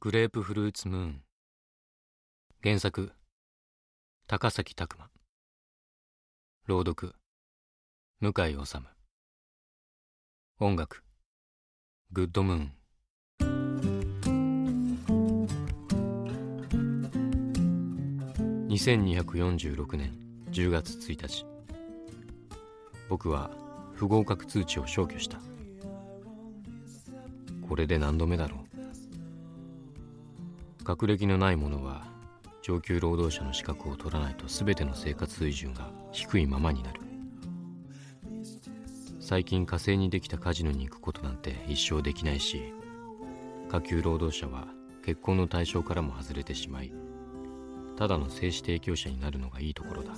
グレープフルーツムーン。原作高崎拓磨。朗読向井治音楽グッドムーン。2246年10月1日。僕は不合格通知を消去した。これで何度目だろう？学歴のない者は上級労働者の資格を取らないと全ての生活水準が低いままになる。最近火星にできたカジノに行くことなんて一生できないし下級労働者は結婚の対象からも外れてしまいただの精子提供者になるのがいいところだ。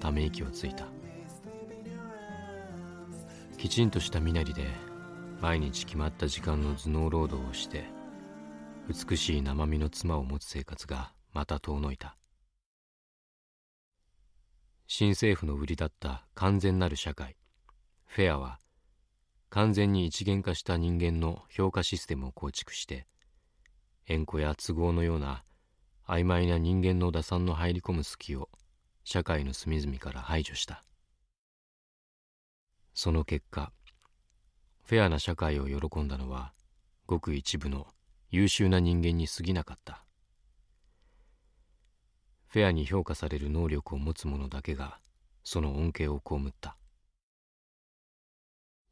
ため息をついた。きちんとした身なりで毎日決まった時間の頭脳労働をして美しい生身の妻を持つ生活がまた遠のいた。新政府の売りだった完全なる社会フェアは完全に一元化した人間の評価システムを構築して縁故や都合のような曖昧な人間の打算の入り込む隙を社会の隅々から排除した。その結果フェアな社会を喜んだのはごく一部の優秀な人間に過ぎなかった。フェアに評価される能力を持つ者だけがその恩恵を被った。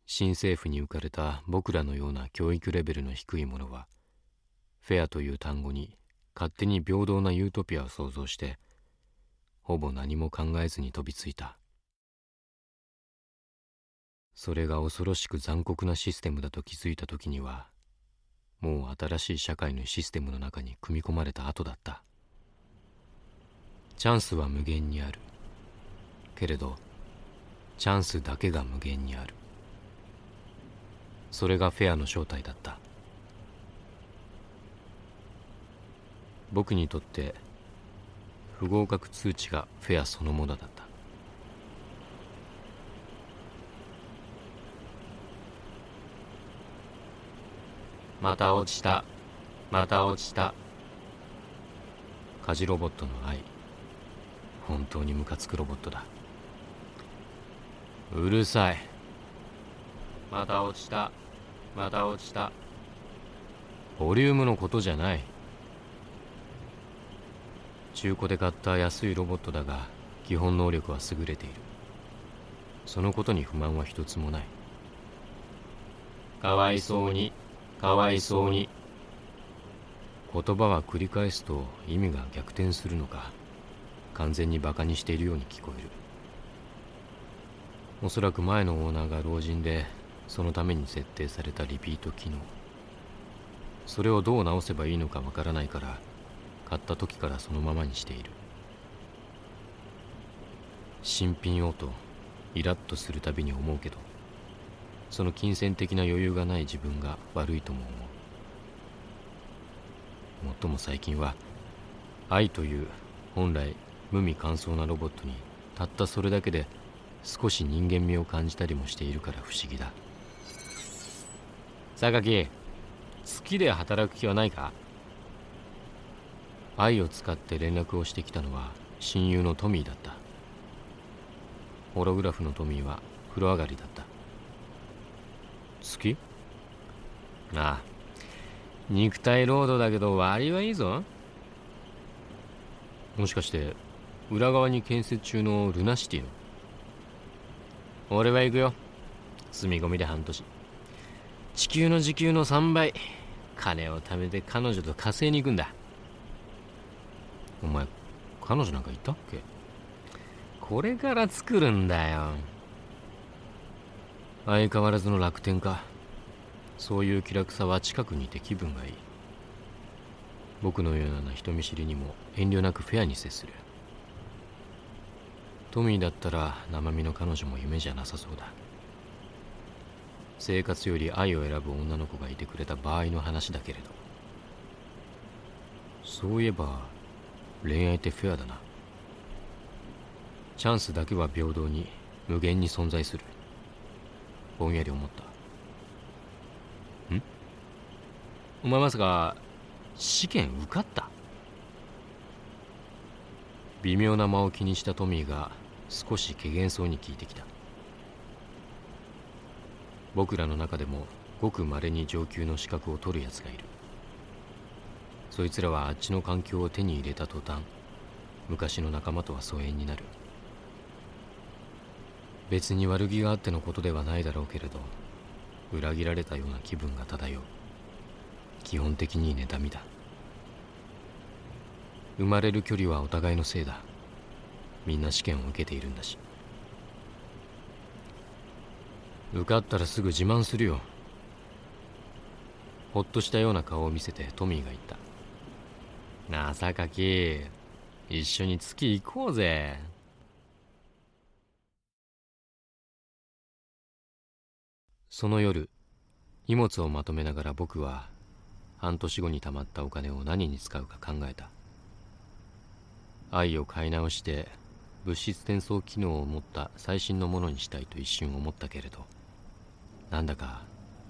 新政府に浮かれた僕らのような教育レベルの低い者はフェアという単語に勝手に平等なユートピアを想像してほぼ何も考えずに飛びついた。それが恐ろしく残酷なシステムだと気づいた時にはもう新しい社会のシステムの中に組み込まれた後だった。チャンスは無限にある。けれどチャンスだけが無限にある。それがフェアの正体だった。僕にとって不合格通知がフェアそのものだった。また落ちた。また落ちた。家事ロボットの愛。本当にムカつくロボットだ。うるさい。また落ちた。また落ちた。ボリュームのことじゃない。中古で買った安いロボットだが基本能力は優れている。そのことに不満は一つもない。かわいそうにかわいそうに。言葉は繰り返すと意味が逆転するのか完全にバカにしているように聞こえる。おそらく前のオーナーが老人でそのために設定されたリピート機能。それをどう直せばいいのかわからないから買った時からそのままにしている。新品をとイラッとするたびに思うけど。その金銭的な余裕がない自分が悪いとも思う。もっとも最近は愛という本来無味乾燥なロボットにたったそれだけで少し人間味を感じたりもしているから不思議だ。榊好きで働く気はないか？愛を使って連絡をしてきたのは親友のトミーだった。ホログラフのトミーは風呂上がりだった。好き？ああ。肉体労働だけど割はいいぞ。もしかして裏側に建設中のルナシティの？俺は行くよ。住み込みで半年。地球の時給の3倍。金を貯めて彼女と火星に行くんだ。お前彼女なんかいたっけ？これから作るんだよ。相変わらずの楽天か。そういう気楽さは近くにいて気分がいい。僕のような人見知りにも遠慮なくフェアに接する。トミーだったら生身の彼女も夢じゃなさそうだ。生活より愛を選ぶ女の子がいてくれた場合の話だけれど。そういえば恋愛ってフェアだな。チャンスだけは平等に無限に存在する。ぼんやり思った。ん？お前まさか試験受かった？微妙な間を気にしたトミーが少し怪げそうに聞いてきた。僕らの中でもごくまれに上級の資格を取るやつがいる。そいつらはあっちの環境を手に入れた途端昔の仲間とは疎遠になる。別に悪気があってのことではないだろうけれど裏切られたような気分が漂う。基本的に妬みだ。生まれる距離はお互いのせいだ。みんな試験を受けているんだし。受かったらすぐ自慢するよ。ほっとしたような顔を見せてトミーが言ったなさかき一緒に月行こうぜ。その夜荷物をまとめながら僕は半年後に貯まったお金を何に使うか考えた。愛を買い直して物質転送機能を持った最新のものにしたいと一瞬思ったけれどなんだか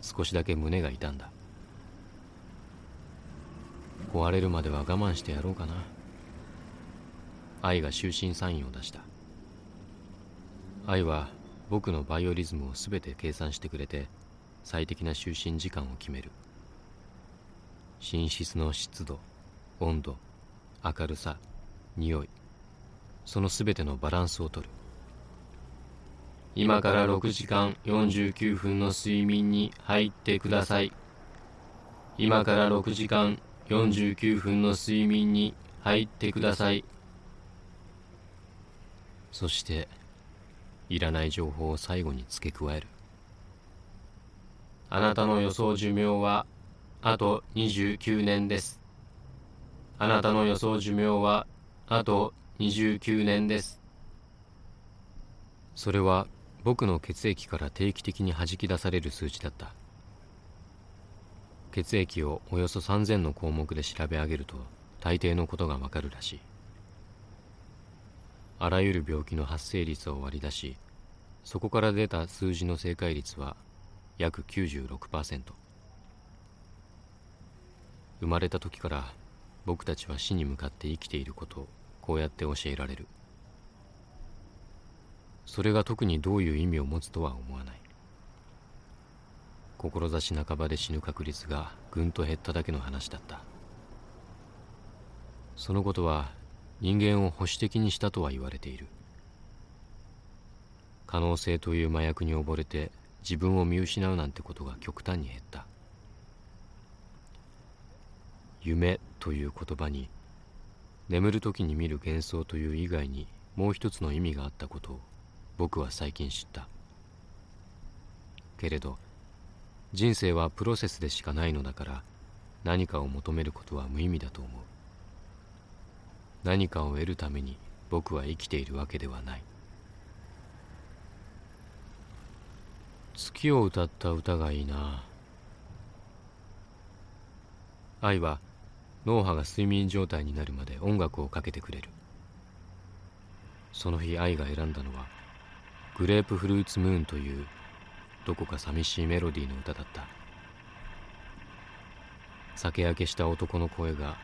少しだけ胸が痛んだ。壊れるまでは我慢してやろうかな。愛が就寝サインを出した。愛は僕のバイオリズムを全て計算してくれて最適な就寝時間を決める。寝室の湿度温度明るさ匂いその全てのバランスをとる。今から6時間49分の睡眠に入ってください。今から6時間49分の睡眠に入ってください。そしていらない情報を最後に付け加える。あなたの予想寿命はあと29年です。あなたの予想寿命はあと29年です。それは僕の血液から定期的に弾き出される数値だった。血液をおよそ3000の項目で調べ上げると大抵のことがわかるらしいあらゆる病気の発生率を割り出しそこから出た数字の正解率は約96%生まれた時から僕たちは死に向かって生きていることをこうやって教えられる。それが特にどういう意味を持つとは思わない。志半ばで死ぬ確率がぐんと減っただけの話だった。そのことは人間を保守的にしたとは言われている。可能性という麻薬に溺れて自分を見失うなんてことが極端に減った。夢という言葉に眠る時に見る幻想という以外にもう一つの意味があったことを僕は最近知った。けれど人生はプロセスでしかないのだから何かを求めることは無意味だと思う。何かを得るために僕は生きているわけではない。月を歌った歌がいいな。愛は脳波が睡眠状態になるまで音楽をかけてくれる。その日愛が選んだのはグレープフルーツムーンというどこか寂しいメロディーの歌だった。酒焼けした男の声が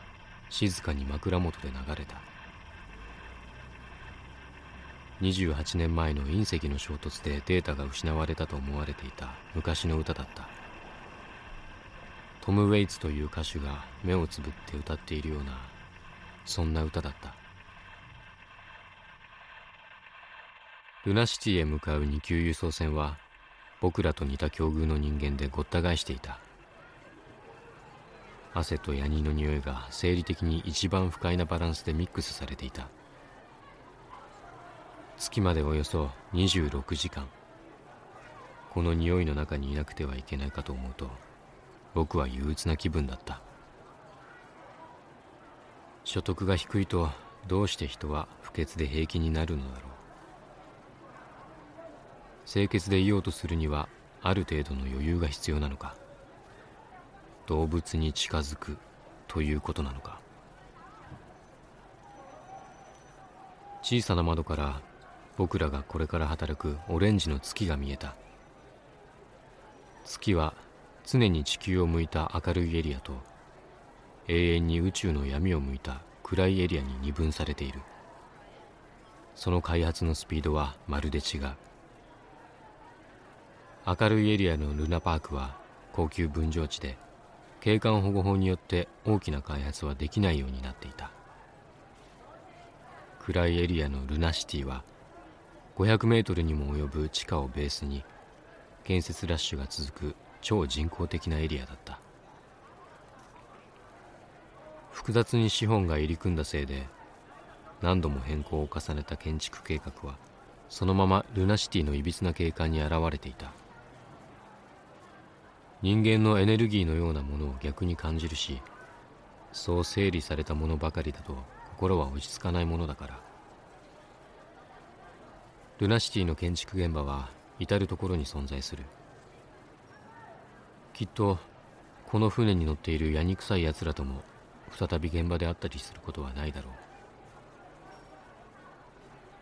静かに枕元で流れた。28年前の隕石の衝突でデータが失われたと思われていた昔の歌だった。トム・ウェイツという歌手が目をつぶって歌っているようなそんな歌だった。ルナシティへ向かう二級輸送船は僕らと似た境遇の人間でごった返していた。汗とヤニの匂いが生理的に一番不快なバランスでミックスされていた。月までおよそ26時間。この匂いの中にいなくてはいけないかと思うと僕は憂鬱な気分だった。所得が低いとどうして人は不潔で平気になるのだろう。清潔でいようとするにはある程度の余裕が必要なのか。動物に近づくということなのか。小さな窓から僕らがこれから働くオレンジの月が見えた。月は常に地球を向いた明るいエリアと永遠に宇宙の闇を向いた暗いエリアに二分されている。その開発のスピードはまるで違う。明るいエリアのルナパークは高級分譲地で景観保護法によって大きな開発はできないようになっていた。暗いエリアのルナシティは500メートルにも及ぶ地下をベースに建設ラッシュが続く超人工的なエリアだった。複雑に資本が入り組んだせいで何度も変更を重ねた建築計画はそのままルナシティのいびつな景観に現れていた。人間のエネルギーのようなものを逆に感じるしそう整理されたものばかりだと心は落ち着かないものだから。ルナシティの建築現場は至る所に存在する。きっとこの船に乗っているやにくさい奴らとも再び現場で会ったりすることはないだろう。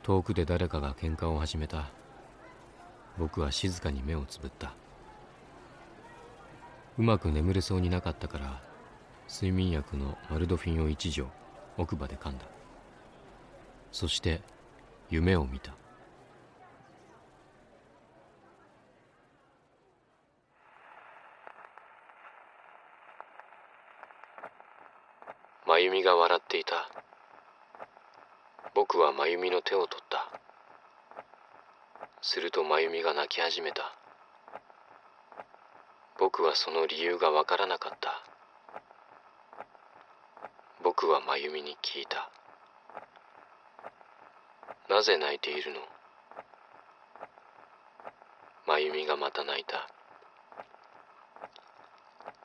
遠くで誰かが喧嘩を始めた。僕は静かに目をつぶった。うまく眠れそうになかったから睡眠薬のマルドフィンを一錠奥歯で噛んだ。そして夢を見た。真由美が笑っていた。僕は真由美の手を取った。すると真由美が泣き始めた。僕はその理由がわからなかった。僕は真由美に聞いた。なぜ泣いているの？真由美がまた泣いた。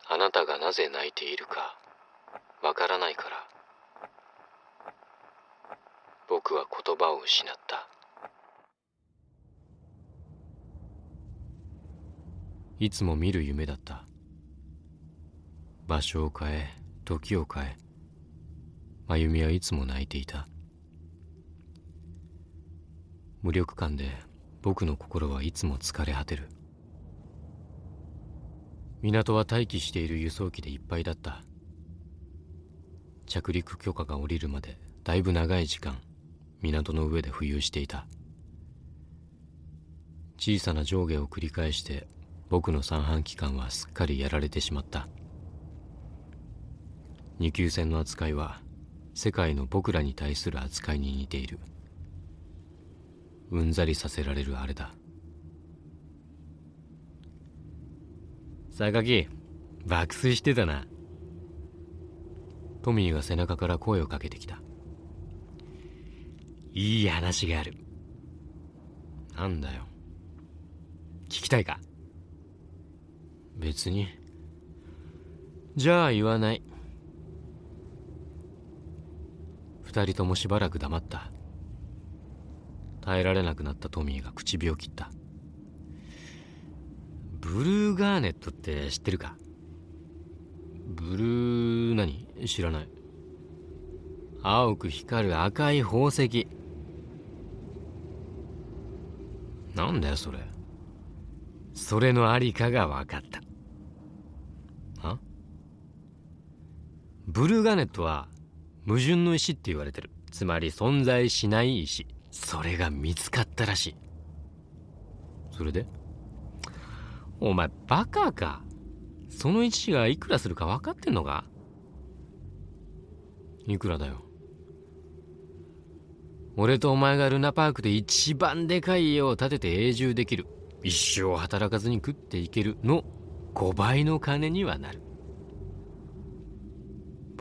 あなたがなぜ泣いているかわからないから。僕は言葉を失った。いつも見る夢だった。場所を変え時を変え真由美はいつも泣いていた。無力感で僕の心はいつも疲れ果てる。港は待機している輸送機でいっぱいだった。着陸許可が下りるまでだいぶ長い時間港の上で浮遊していた。小さな上下を繰り返して僕の三半規管はすっかりやられてしまった。二級船の扱いは世界の僕らに対する扱いに似ている。うんざりさせられるあれだ。榊爆睡してたな。トミーが背中から声をかけてきた。いい話がある。なんだよ。聞きたいか？別に。じゃあ言わない。二人ともしばらく黙った。耐えられなくなったトミーが口火を切った。ブルーガーネットって知ってるか？ブルー何？知らない。青く光る赤い宝石。なんだよそれ。それのありかが分かった。ブルーガネットは矛盾の石って言われてる。つまり存在しない石。それが見つかったらしい。それで？お前バカか？その石がいくらするか分かってんのか？いくらだよ？俺とお前がルナパークで一番でかい家を建てて永住できる。一生働かずに食っていけるの。5倍の金にはなる。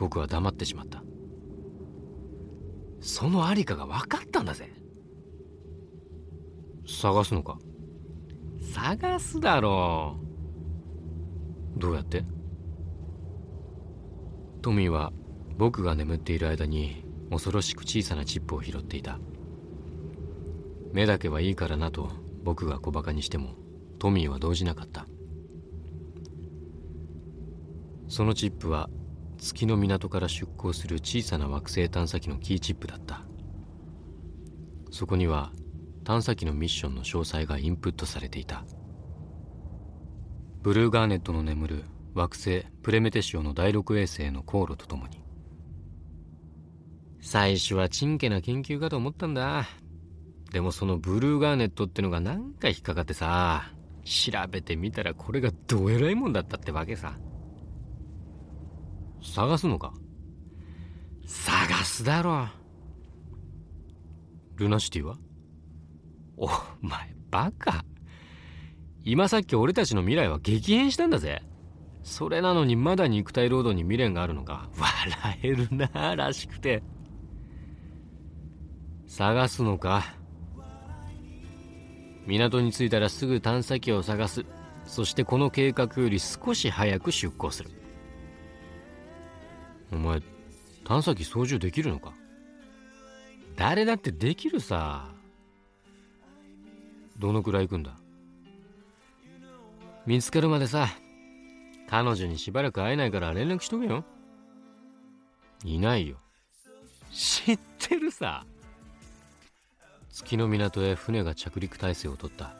僕は黙ってしまった。そのありかが分かったんだぜ。探すのか？探すだろう。どうやって？トミーは僕が眠っている間に恐ろしく小さなチップを拾っていた。目だけはいいからなと僕が小バカにしてもトミーは動じなかった。そのチップは月の港から出港する小さな惑星探査機のキーチップだった。そこには探査機のミッションの詳細がインプットされていた。ブルーガーネットの眠る惑星プレメテシオの第6衛星の航路とともに。最初はちんけな研究かと思ったんだ。でもそのブルーガーネットってのがなんか引っかかってさ。調べてみたらこれがどえらいもんだったってわけさ。探すのか？探すだろ。ルナシティは？お前バカ。今さっき俺たちの未来は激変したんだぜ。それなのにまだ肉体労働に未練があるのか。笑えるならしくて。探すのか？港に着いたらすぐ探査機を探す。そしてこの計画より少し早く出港する。お前探査機操縦できるのか？誰だってできるさ。どのくらい行くんだ？見つかるまでさ彼女にしばらく会えないから連絡しとけよ。いないよ。知ってるさ。月の港へ船が着陸態勢をとった。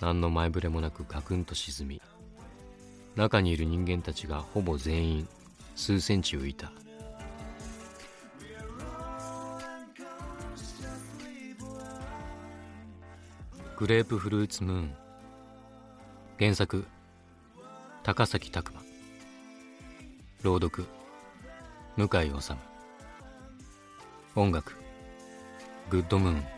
何の前触れもなくガクンと沈み中にいる人間たちがほぼ全員数センチ浮いた。グレープフルーツムーン。原作高崎拓磨。朗読向井治音楽グッドムーン。